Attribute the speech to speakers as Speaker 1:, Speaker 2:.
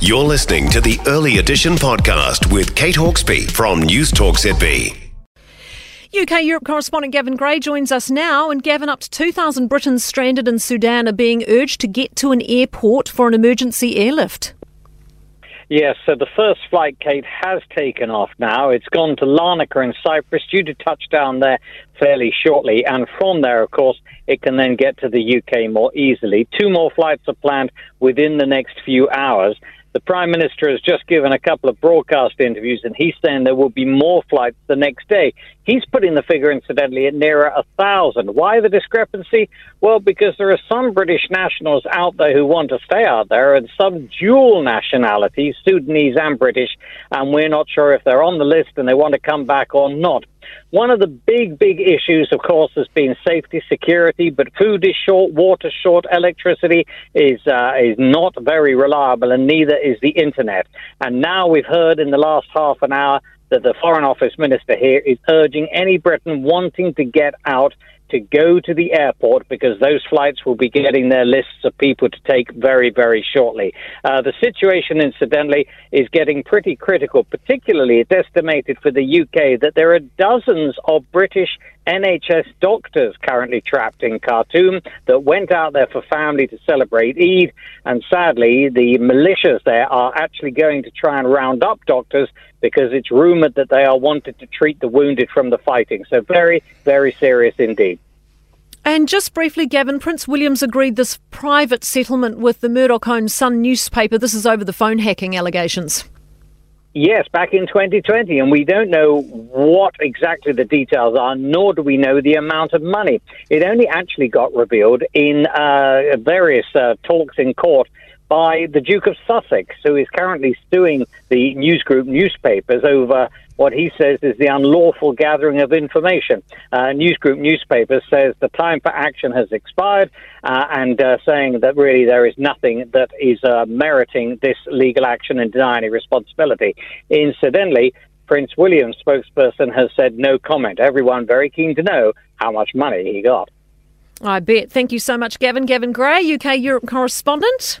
Speaker 1: You're listening to the Early Edition podcast with Kate Hawkesby from News Talk ZB.
Speaker 2: UK Europe correspondent Gavin Grey joins us now. And Gavin, up to 2,000 Britons stranded in Sudan are being urged to get to an airport for an emergency airlift.
Speaker 3: Yes, so the first flight, Kate, has taken off now. It's gone to Larnaca in Cyprus, due to touch down there fairly shortly. And from there, of course, it can then get to the UK more easily. Two more flights are planned within the next few hours. The Prime Minister has just given a couple of broadcast interviews, and he's saying there will be more flights the next day. He's putting the figure, incidentally, at nearer a thousand. Why the discrepancy? Well, because there are some British nationals out there who want to stay out there, and some dual nationalities, Sudanese and British, and we're not sure if they're on the list and they want to come back or not. One of the big, big issues, of course, has been safety, security, but food is short, water short, electricity is uh, is not very reliable, and neither is the internet. And now we've heard in the last half an hour that the Foreign Office Minister here is urging any Briton wanting to get out to go to the airport because those flights will be getting their lists of people to take very, very shortly. Uh, the situation, incidentally, is getting pretty critical, particularly it's estimated for the UK that there are dozens of British NHS doctors currently trapped in Khartoum that went out there for family to celebrate Eid. And sadly, the militias there are actually going to try and round up doctors because it's rumored that they are wanted to treat the wounded from the fighting. So very, very serious indeed.
Speaker 2: And just briefly, Gavin, Prince William's agreed this private settlement with the Murdoch owned Sun newspaper. This is over the phone hacking allegations.
Speaker 3: Yes, back in 2020, and we don't know what exactly the details are, nor do we know the amount of money. It only actually got revealed in uh, various uh, talks in court by the Duke of Sussex, who is currently suing the news group newspapers over what he says is the unlawful gathering of information. Uh, news group newspapers says the time for action has expired, uh, and uh, saying that really there is nothing that is uh, meriting this legal action and denying any responsibility. Incidentally, Prince William's spokesperson has said no comment. Everyone very keen to know how much money he got.
Speaker 2: I bet. Thank you so much, Gavin. Gavin Grey, UK Europe correspondent.